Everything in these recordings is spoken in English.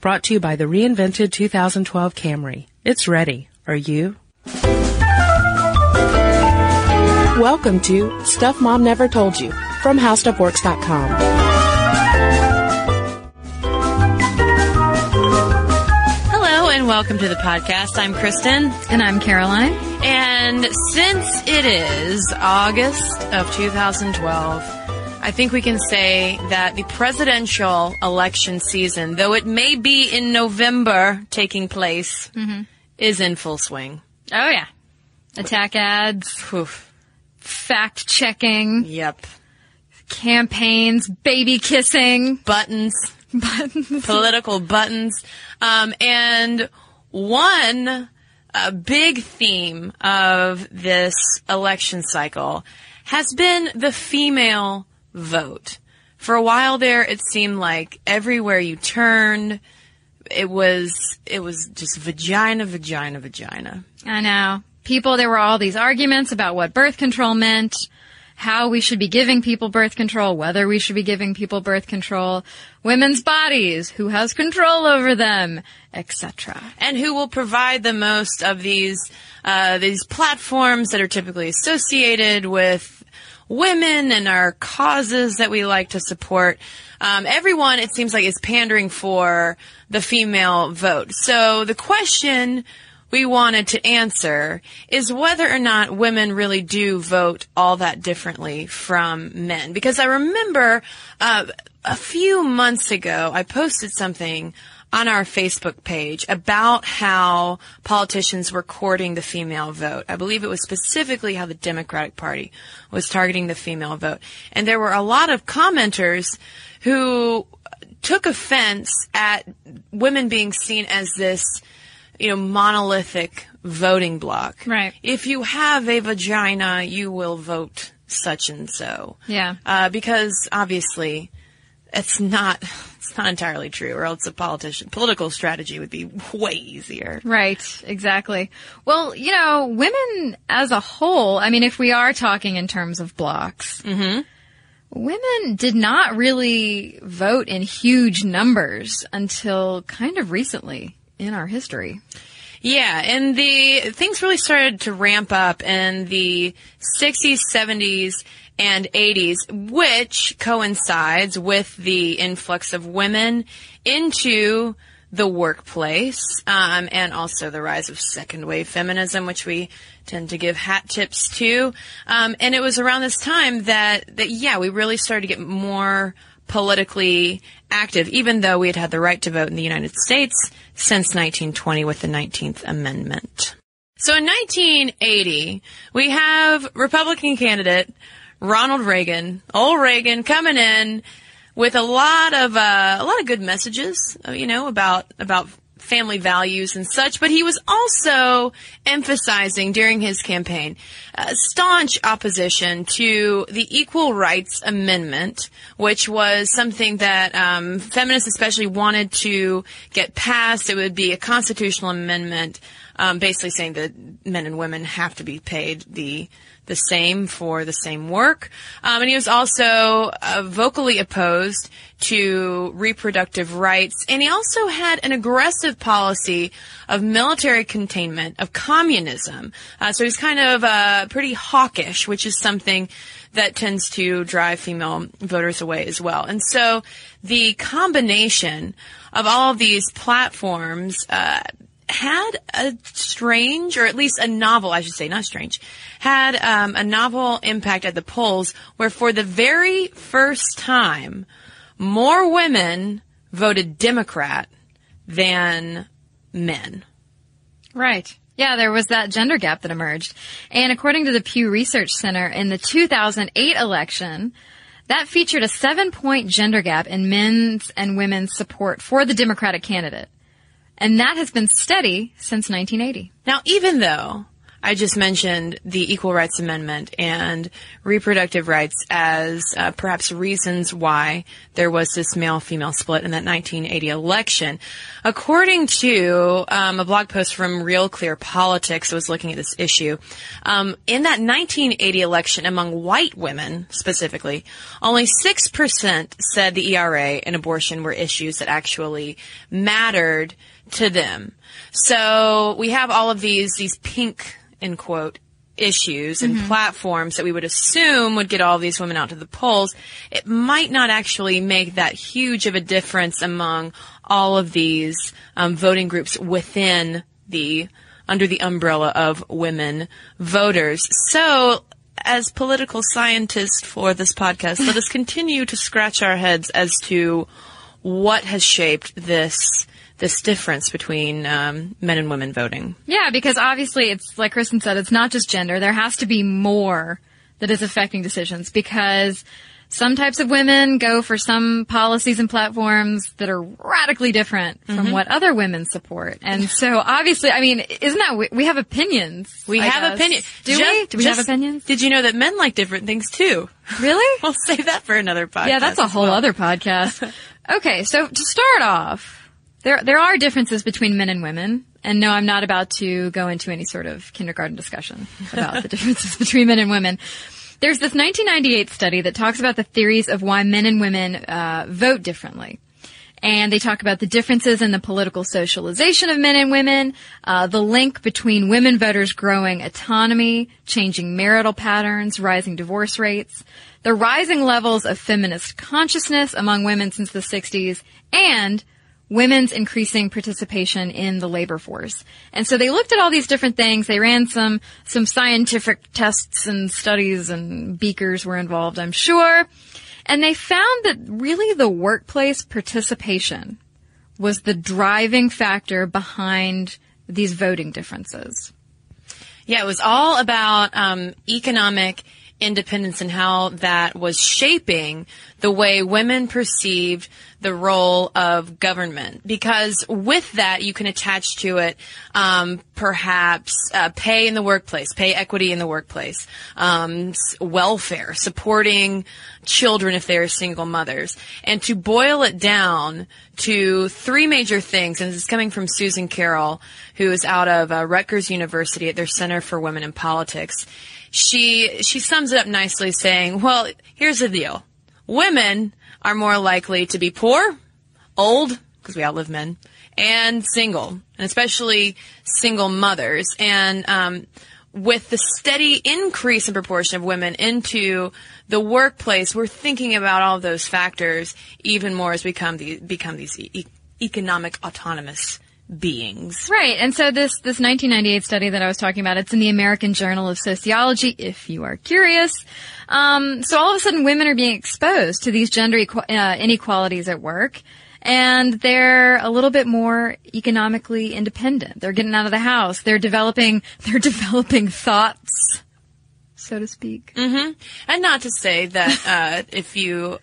Brought to you by the reinvented 2012 Camry. It's ready. Are you? Welcome to Stuff Mom Never Told You from HowStuffWorks.com. Hello and welcome to the podcast. I'm Kristen. And I'm Caroline. And since it is August of 2012, I think we can say that the presidential election season, though it may be in November taking place, is in full swing. Oh yeah. Attack ads, Oof. fact checking, Yep. campaigns, baby kissing, Buttons, buttons. political buttons. Um, and one uh, big theme of this election cycle has been the female vote. For a while there, it seemed like everywhere you turned, it was it was just vagina, vagina, vagina. I know. People, there were all these arguments about what birth control meant, how we should be giving people birth control, whether we should be giving people birth control, women's bodies, who has control over them, etc. and who will provide the most of these uh, these platforms that are typically associated with women and our causes that we like to support. Um, everyone, it seems like, is pandering for the female vote. So the question we wanted to answer is whether or not women really do vote all that differently from men. Because I remember uh, a few months ago, I posted something on our Facebook page about how politicians were courting the female vote. I believe it was specifically how the Democratic Party was targeting the female vote. And there were a lot of commenters who took offense at women being seen as this, you know, monolithic voting block. Right. If you have a vagina, you will vote such and so. Yeah. Uh, because obviously, it's not it's not entirely true, or else a politician political strategy would be way easier. Right, exactly. Well, you know, women as a whole, I mean, if we are talking in terms of blocks, mm-hmm. women did not really vote in huge numbers until kind of recently in our history. Yeah, and the things really started to ramp up in the 60s, 70s, and 80s, which coincides with the influx of women into the workplace, um, and also the rise of second wave feminism, which we tend to give hat tips to. Um, and it was around this time that, that, yeah, we really started to get more politically active, even though we had had the right to vote in the United States since 1920 with the 19th Amendment. So in 1980, we have Republican candidate Ronald Reagan, old Reagan, coming in with a lot of uh, a lot of good messages, uh, you know, about about family values and such. But he was also emphasizing during his campaign uh, staunch opposition to the Equal Rights Amendment, which was something that um, feminists especially wanted to get passed. It would be a constitutional amendment, um, basically saying that men and women have to be paid the the same for the same work. Um, and he was also uh, vocally opposed to reproductive rights. And he also had an aggressive policy of military containment, of communism. Uh, so he's kind of uh, pretty hawkish, which is something that tends to drive female voters away as well. And so the combination of all of these platforms uh, had a strange, or at least a novel, I should say, not strange, had um, a novel impact at the polls where for the very first time, more women voted Democrat than men. Right. Yeah, there was that gender gap that emerged. And according to the Pew Research Center, in the 2008 election, that featured a seven point gender gap in men's and women's support for the Democratic candidate. And that has been steady since 1980. Now, even though I just mentioned the Equal Rights Amendment and reproductive rights as uh, perhaps reasons why there was this male-female split in that 1980 election. According to um, a blog post from Real Clear Politics that was looking at this issue, um, in that 1980 election among white women specifically, only 6% said the ERA and abortion were issues that actually mattered to them. So we have all of these, these pink, in quote, issues and Mm-hmm. platforms that we would assume would get all these women out to the polls. It might not actually make that huge of a difference among all of these um, voting groups within the under the umbrella of women voters. So as political scientists for this podcast, let us continue to scratch our heads as to what has shaped this this difference between um, men and women voting. Yeah, because obviously it's like Kristen said, it's not just gender. There has to be more that is affecting decisions because some types of women go for some policies and platforms that are radically different Mm-hmm. from what other women support. And so obviously, I mean, isn't that, we, we have opinions. We I have opinions. Do we? Do we have opinions? Did you know that men like different things too? Really? We'll save that for another podcast. Yeah, that's a whole well. other podcast. okay, so to start off, there there are differences between men and women. And no, I'm not about to go into any sort of kindergarten discussion about the differences between men and women. There's this 1998 study that talks about the theories of why men and women uh, vote differently. And they talk about the differences in the political socialization of men and women, uh, the link between women voters growing autonomy, changing marital patterns, rising divorce rates, the rising levels of feminist consciousness among women since the 60s, and women's increasing participation in the labor force. And so they looked at all these different things. They ran some, some scientific tests and studies and beakers were involved, I'm sure. And they found that really the workplace participation was the driving factor behind these voting differences. Yeah, it was all about um, economic independence and how that was shaping the way women perceived the role of government. Because with that, you can attach to it um, perhaps uh, pay in the workplace, pay equity in the workplace, um, welfare, supporting children if they are single mothers, and to boil it down to three major things. And this is coming from Susan Carroll, who is out of uh, Rutgers University at their Center for Women in Politics. She she sums it up nicely, saying, "Well, here's the deal: women are more likely to be poor, old, because we outlive men, and single, and especially single mothers. And um, with the steady increase in proportion of women into the workplace, we're thinking about all of those factors even more as we become, the, become these e- economic autonomous beings. Right. And so this, this 1998 study that I was talking about, it's in the American Journal of Sociology, if you are curious. Um, so all of a sudden women are being exposed to these gender equ- uh, inequalities at work. And they're a little bit more economically independent. They're getting out of the house. They're developing, they're developing thoughts, so to speak. And not to say that uh, if you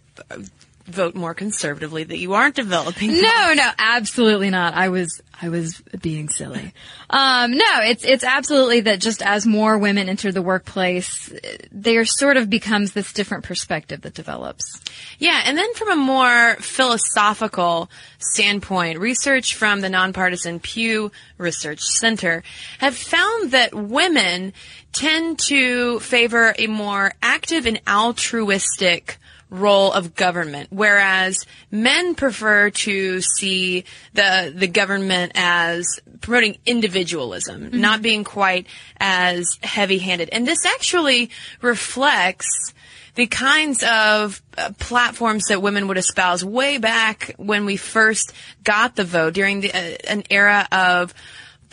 vote more conservatively that you aren't developing. No, no, absolutely not. I was, I was being silly. Um, no, it's, it's absolutely that just as more women enter the workplace, there sort of becomes this different perspective that develops. Yeah, and then from a more philosophical standpoint, research from the nonpartisan Pew Research Center have found that women tend to favor a more active and altruistic role of government, whereas men prefer to see the the government as promoting individualism, mm-hmm. not being quite as heavy-handed. And this actually reflects the kinds of uh, platforms that women would espouse way back when we first got the vote during the, uh, an era of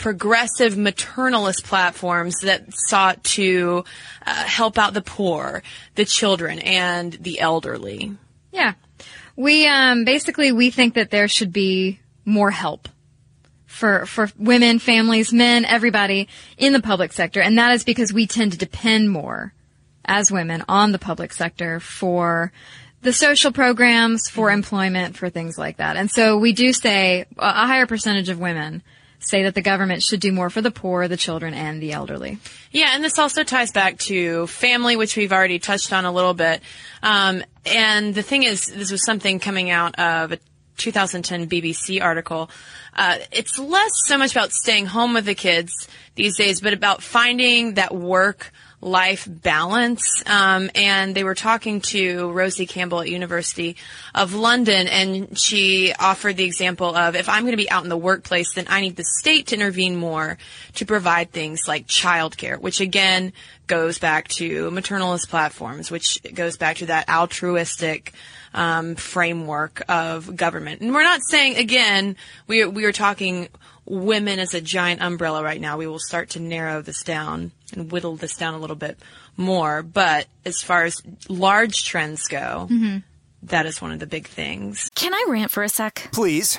progressive maternalist platforms that sought to uh, help out the poor, the children, and the elderly. Yeah. We, um, basically, we think that there should be more help for, for women, families, men, everybody in the public sector. And that is because we tend to depend more as women on the public sector for the social programs, for mm-hmm. employment, for things like that. And so we do say a higher percentage of women say that the government should do more for the poor, the children, and the elderly. Yeah, and this also ties back to family, which we've already touched on a little bit. Um, and the thing is, this was something coming out of a 2010 BBC article. Uh, it's less so much about staying home with the kids these days, but about finding that work life balance. Um, and they were talking to Rosie Campbell at University of London, and she offered the example of if I'm going to be out in the workplace, then I need the state to intervene more to provide things like childcare, which again goes back to maternalist platforms, which goes back to that altruistic um, framework of government. And we're not saying again we we are talking women as a giant umbrella right now. We will start to narrow this down and whittle this down a little bit more. But as far as large trends go, mm-hmm. that is one of the big things. Can I rant for a sec? Please.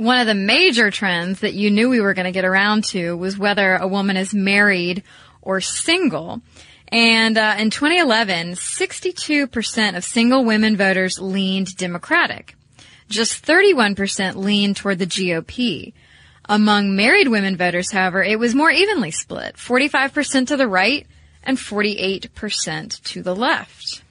One of the major trends that you knew we were going to get around to was whether a woman is married or single. And uh, in 2011, 62% of single women voters leaned Democratic. Just 31% leaned toward the GOP. Among married women voters, however, it was more evenly split 45% to the right and 48% to the left.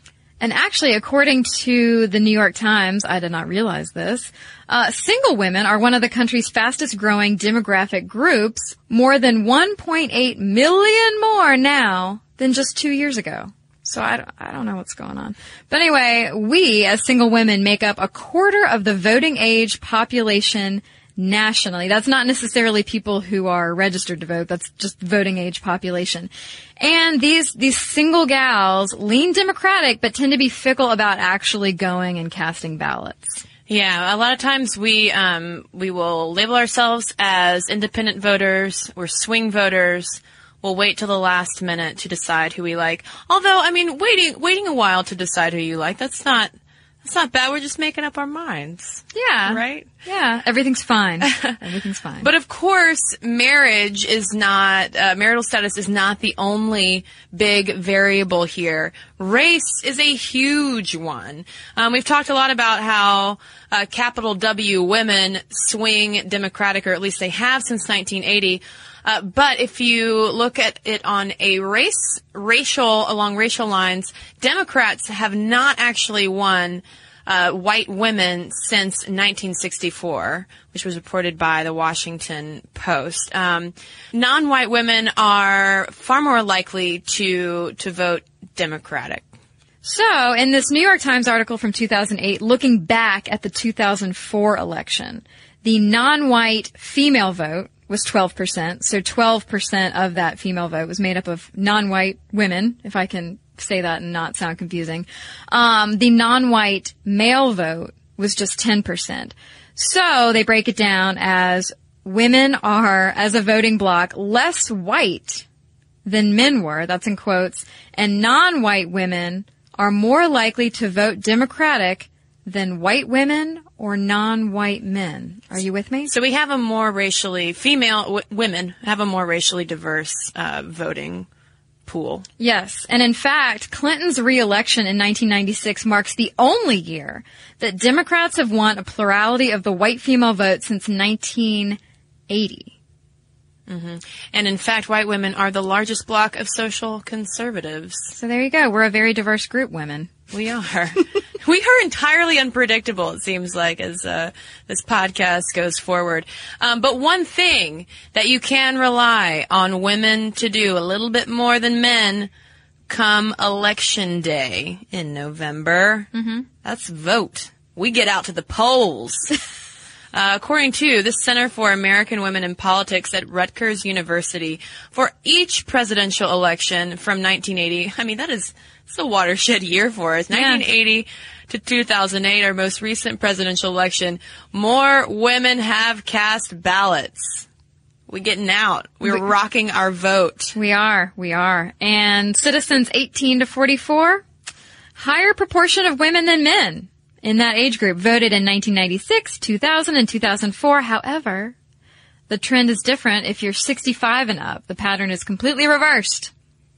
And actually, according to the New York Times, I did not realize this, uh, single women are one of the country's fastest growing demographic groups, more than 1.8 million more now than just two years ago. So I, I don't know what's going on. But anyway, we as single women make up a quarter of the voting age population nationally. That's not necessarily people who are registered to vote. That's just voting age population. And these, these single gals lean Democratic, but tend to be fickle about actually going and casting ballots. Yeah, a lot of times we um, we will label ourselves as independent voters or swing voters. We'll wait till the last minute to decide who we like. Although, I mean, waiting waiting a while to decide who you like that's not that's not bad. We're just making up our minds. Yeah. Right? Yeah. Everything's fine. Everything's fine. But of course, marriage is not, uh, marital status is not the only big variable here. Race is a huge one. Um, we've talked a lot about how uh, capital W women swing Democratic, or at least they have since 1980. Uh, but if you look at it on a race, racial, along racial lines, Democrats have not actually won uh, white women since 1964, which was reported by the Washington Post. Um, non-white women are far more likely to to vote Democratic. So, in this New York Times article from 2008, looking back at the 2004 election, the non-white female vote was 12%. So 12% of that female vote was made up of non-white women, if I can say that and not sound confusing. Um, the non-white male vote was just 10%. So they break it down as women are, as a voting bloc, less white than men were, that's in quotes, and non-white women are more likely to vote Democratic than white women or non-white men. Are you with me? So we have a more racially, female w- women have a more racially diverse uh, voting pool. Yes. And in fact, Clinton's reelection in 1996 marks the only year that Democrats have won a plurality of the white female vote since 1980. Mm-hmm. And in fact, white women are the largest block of social conservatives. So there you go. We're a very diverse group, women. We are. we are entirely unpredictable, it seems like, as uh, this podcast goes forward. Um, but one thing that you can rely on women to do a little bit more than men come election day in November, mm-hmm. that's vote. We get out to the polls. Uh, according to the Center for American Women in Politics at Rutgers University, for each presidential election from 1980, I mean, that is, it's a watershed year for us. 1980 to 2008, our most recent presidential election, more women have cast ballots. We're getting out. We're we, rocking our vote. We are. We are. And citizens 18 to 44, higher proportion of women than men in that age group voted in 1996, 2000, and 2004. However, the trend is different if you're 65 and up. The pattern is completely reversed.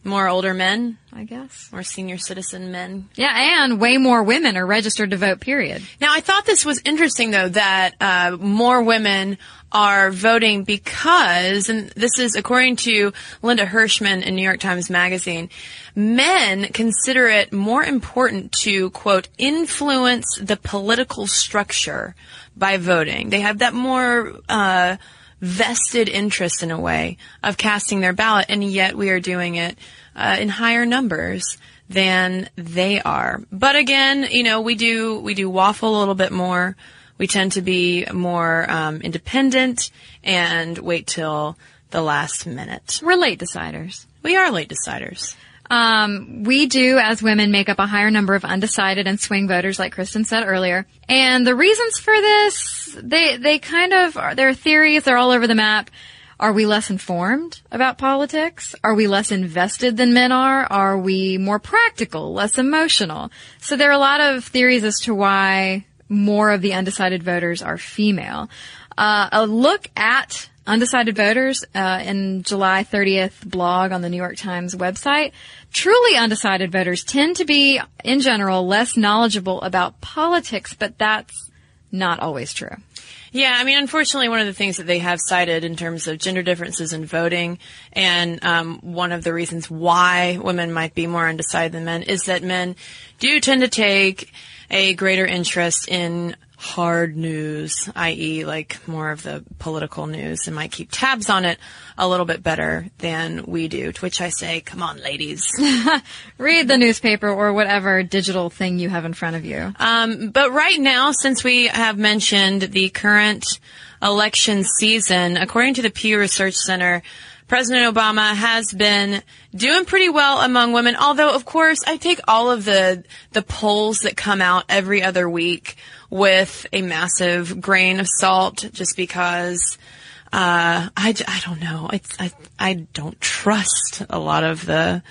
More older men, I guess. More senior citizen men. Yeah, and way more women are registered to vote, period. Now, I thought this was interesting, though, that uh, more women are voting because, and this is according to Linda Hirshman in New York Times Magazine, men consider it more important to, quote, influence the political structure by voting. They have that more, uh, vested interest in a way of casting their ballot, and yet we are doing it uh, in higher numbers than they are. But again, you know, we do we do waffle a little bit more. We tend to be more um, independent and wait till the last minute. We're late deciders. We are late deciders. Um, we do, as women, make up a higher number of undecided and swing voters, like Kristen said earlier. And the reasons for this, they they kind of are. Their theories are all over the map. Are we less informed about politics? Are we less invested than men are? Are we more practical, less emotional? So there are a lot of theories as to why more of the undecided voters are female. Uh, a look at undecided voters uh, in July 30th blog on the New York Times website. Truly undecided voters tend to be, in general, less knowledgeable about politics, but that's not always true. Yeah, I mean, unfortunately, one of the things that they have cited in terms of gender differences in voting, and um, one of the reasons why women might be more undecided than men, is that men do tend to take a greater interest in hard news, i.e., like more of the political news, and might keep tabs on it a little bit better than we do. To which I say, come on, ladies. Read the newspaper or whatever digital thing you have in front of you. Um, but right now, since we have mentioned the current election season. According to the Pew Research Center, President Obama has been doing pretty well among women. Although, of course, I take all of the the polls that come out every other week with a massive grain of salt, just because uh, I, I don't know. It's, I I don't trust a lot of the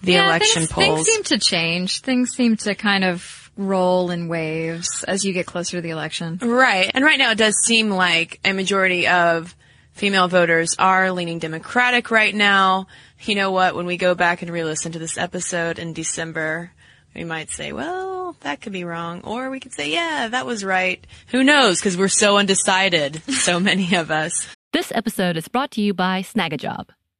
the yeah, election things, polls. Things seem to change. Things seem to kind of roll in waves as you get closer to the election. Right. And right now it does seem like a majority of female voters are leaning Democratic right now. You know what? When we go back and re-listen to this episode in December, we might say, well, that could be wrong. Or we could say, yeah, that was right. Who knows? Because we're so undecided. So many of us. This episode is brought to you by Snagajob.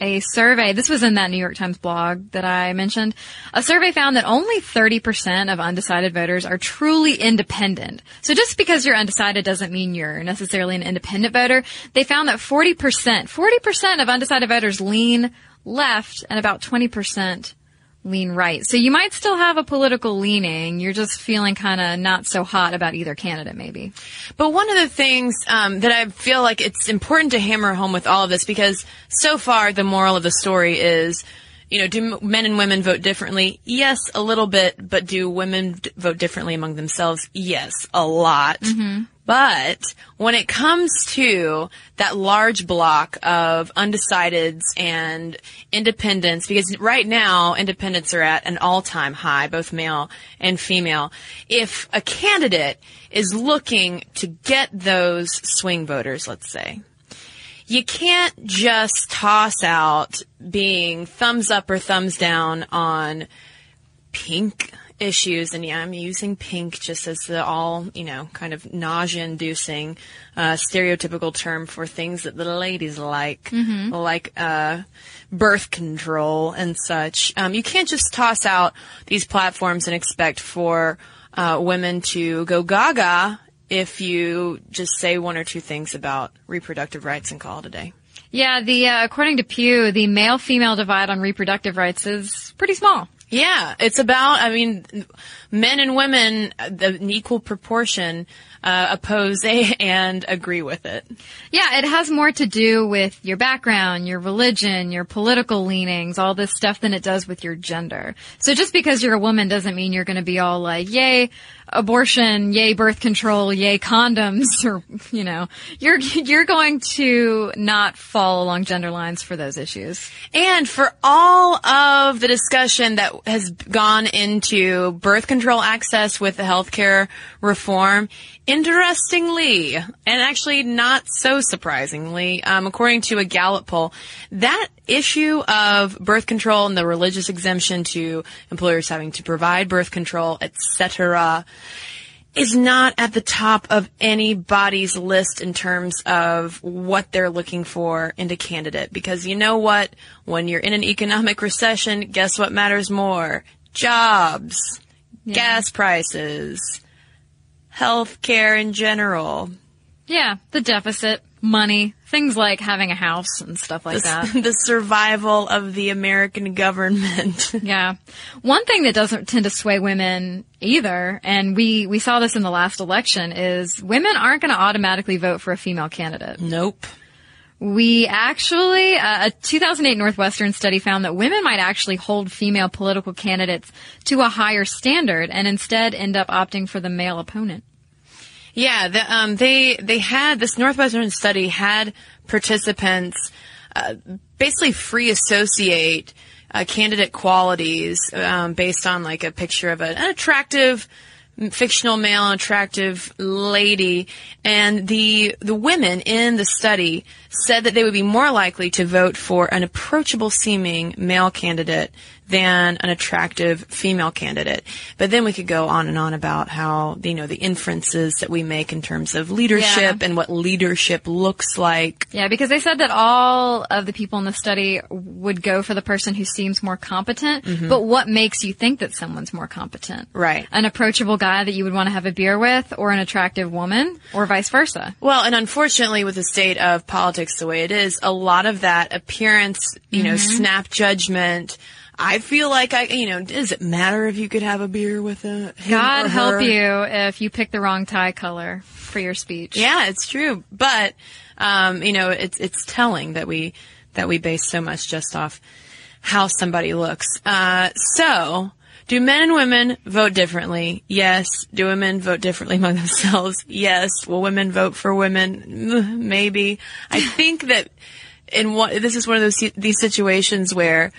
a survey, this was in that New York Times blog that I mentioned, a survey found that only 30% of undecided voters are truly independent. So just because you're undecided doesn't mean you're necessarily an independent voter. They found that 40%, 40% of undecided voters lean left and about 20% lean right. So you might still have a political leaning. You're just feeling kind of not so hot about either candidate, maybe. But one of the things um, that I feel like it's important to hammer home with all of this, because so far the moral of the story is, you know, do men and women vote differently? Yes, a little bit, but do women vote differently among themselves? Yes, a lot. Mm-hmm. But when it comes to that large block of undecideds and independents, because right now independents are at an all-time high, both male and female. If a candidate is looking to get those swing voters, let's say, you can't just toss out being thumbs up or thumbs down on pink issues, and yeah, I'm using pink just as the all, you know, kind of nausea-inducing, uh, stereotypical term for things that the ladies like, Mhm. like uh, birth control and such. Um, you can't just toss out these platforms and expect for uh, women to go gaga if you just say one or two things about reproductive rights and call it a day. Yeah, the uh, according to Pew, the male-female divide on reproductive rights is pretty small. Yeah, it's about, I mean, men and women, the, in equal proportion, uh, oppose and agree with it. Yeah, it has more to do with your background, your religion, your political leanings, all this stuff than it does with your gender. So just because you're a woman doesn't mean you're going to be all like, yay, abortion, yay birth control, yay condoms, or you know, you're you're going to not fall along gender lines for those issues. And for all of the discussion that has gone into birth control access with the healthcare reform, interestingly, and actually not so surprisingly, um, according to a Gallup poll, that issue of birth control and the religious exemption to employers having to provide birth control, etc., is not at the top of anybody's list in terms of what they're looking for in a candidate. Because you know what? When you're in an economic recession, guess what matters more? Jobs, Yeah. gas prices, health care in general. Yeah, the deficit, money, things like having a house and stuff like that. the survival of the American government. yeah. One thing that doesn't tend to sway women either, and we, we saw this in the last election, is women aren't going to automatically vote for a female candidate. Nope. We actually, uh, a 2008 Northwestern study found that women might actually hold female political candidates to a higher standard and instead end up opting for the male opponent. Yeah, the, um, they they had this Northwestern study had participants uh, basically free associate uh, candidate qualities um, based on like a picture of an attractive fictional male, attractive lady, and the the women in the study said that they would be more likely to vote for an approachable seeming male candidate than an attractive female candidate. But then we could go on and on about how, you know, the inferences that we make in terms of leadership and what leadership looks like. Yeah, because they said that all of the people in the study would go for the person who seems more competent. Mhm. But what makes you think that someone's more competent? Right. An approachable guy that you would want to have a beer with, or an attractive woman, or vice versa. Well, and unfortunately, with the state of politics the way it is, a lot of that appearance, you know, Mhm. snap judgment. I feel like I, you know, does it matter if you could have a beer with a God help you if you pick the wrong tie color for your speech. Yeah, it's true. But, um, you know, it's, it's telling that we, that we base so much just off how somebody looks. Uh, so, do men and women vote differently? Yes. Do women vote differently among themselves? Yes. Will women vote for women? Maybe. I think that in one, this is one of those, these situations where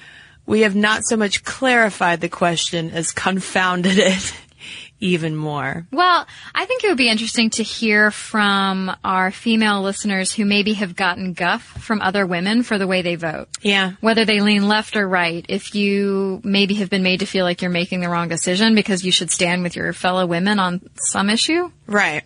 we have not so much clarified the question as confounded it even more. Well, I think it would be interesting to hear from our female listeners who maybe have gotten guff from other women for the way they vote. Yeah. Whether they lean left or right, if you maybe have been made to feel like you're making the wrong decision because you should stand with your fellow women on some issue. Right.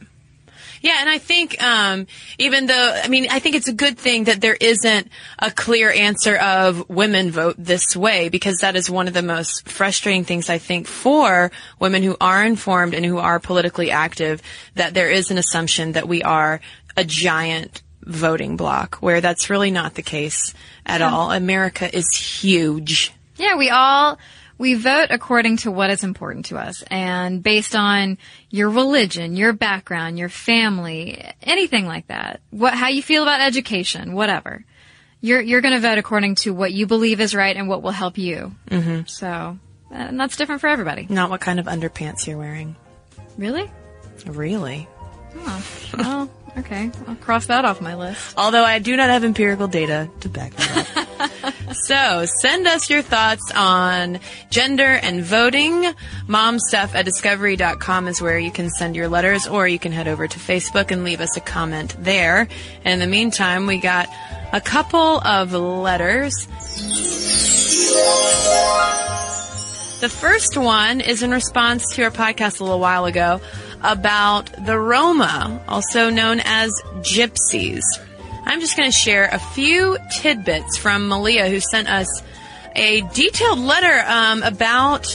Yeah, and I think um, even though I mean I think it's a good thing that there isn't a clear answer of women vote this way because that is one of the most frustrating things I think for women who are informed and who are politically active that there is an assumption that we are a giant voting bloc where that's really not the case at Yeah. all. America is huge. Yeah, we all we vote according to what is important to us and based on your religion, your background, your family, anything like that. What how you feel about education, whatever. You're you're going to vote according to what you believe is right and what will help you. Mm-hmm. So, and that's different for everybody. Not what kind of underpants you're wearing. Really? Really? Oh, well, okay. I'll cross that off my list. Although I do not have empirical data to back that up. so send us your thoughts on gender and voting. Momstuff at discovery.com is where you can send your letters or you can head over to Facebook and leave us a comment there. And in the meantime, we got a couple of letters. The first one is in response to our podcast a little while ago about the Roma, also known as gypsies. I'm just going to share a few tidbits from Malia, who sent us a detailed letter um, about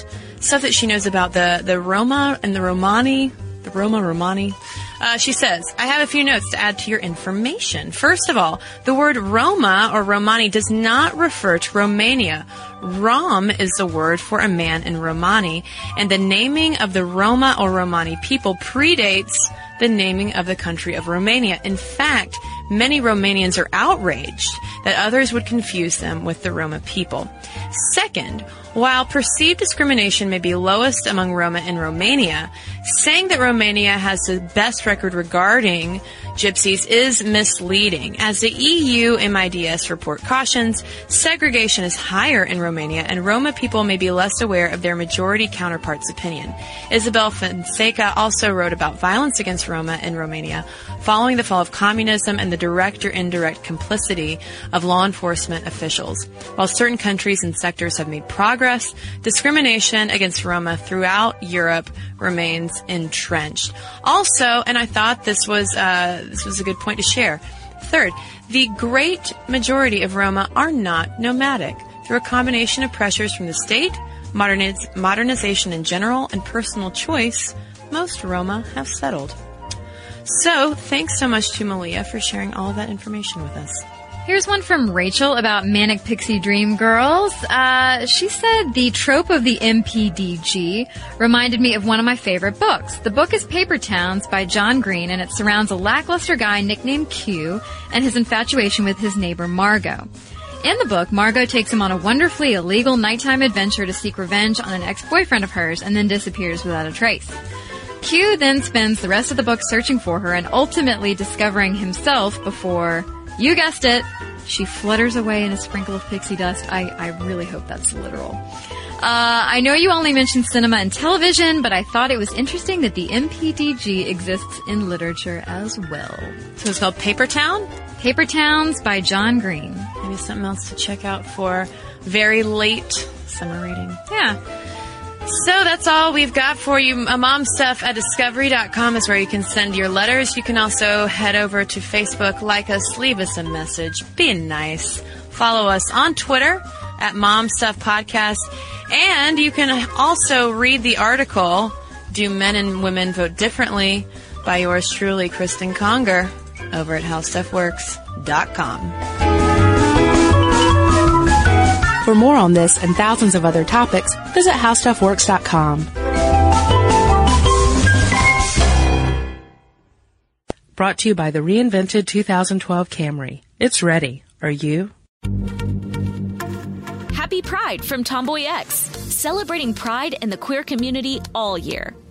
stuff that she knows about the, the Roma and the Romani, the Roma Romani. Uh, she says, I have a few notes to add to your information. First of all, the word Roma or Romani does not refer to Romania. Rom is the word for a man in Romani, and the naming of the Roma or Romani people predates the naming of the country of Romania. In fact, many Romanians are outraged that others would confuse them with the Roma people. Second, while perceived discrimination may be lowest among Roma in Romania, saying that Romania has the best record regarding gypsies is misleading. As the EU MIDIS report cautions, segregation is higher in Romania and Roma people may be less aware of their majority counterparts' opinion. Isabel Fonseca also wrote about violence against Roma in Romania following the fall of communism and the direct or indirect complicity of law enforcement officials. While certain countries and sectors have made progress, discrimination against Roma throughout Europe remains entrenched. Also, and I thought this was uh, this was a good point to share. Third, the great majority of Roma are not nomadic. Through a combination of pressures from the state, moderniz- modernization in general, and personal choice, most Roma have settled. So, thanks so much to Malia for sharing all of that information with us. Here's one from Rachel about Manic Pixie Dream Girls. Uh, she said the trope of the MPDG reminded me of one of my favorite books. The book is Paper Towns by John Green, and it surrounds a lackluster guy nicknamed Q and his infatuation with his neighbor Margot. In the book, Margot takes him on a wonderfully illegal nighttime adventure to seek revenge on an ex-boyfriend of hers and then disappears without a trace. Q then spends the rest of the book searching for her and ultimately discovering himself before, you guessed it, she flutters away in a sprinkle of pixie dust. I, I really hope that's literal. Uh, I know you only mentioned cinema and television, but I thought it was interesting that the MPDG exists in literature as well. So it's called Paper Town? Paper Towns by John Green. Maybe something else to check out for very late summer reading. Yeah. So that's all we've got for you. Mom stuff at discovery.com is where you can send your letters. You can also head over to Facebook, like us, leave us a message, be nice. Follow us on Twitter at Mom Stuff Podcast. And you can also read the article, Do Men and Women Vote Differently by yours truly, Kristen Conger, over at HowStuffWorks.com. For more on this and thousands of other topics, visit HowStuffWorks.com. Brought to you by the reinvented 2012 Camry. It's ready. Are you? Happy Pride from Tomboy X, celebrating pride and the queer community all year.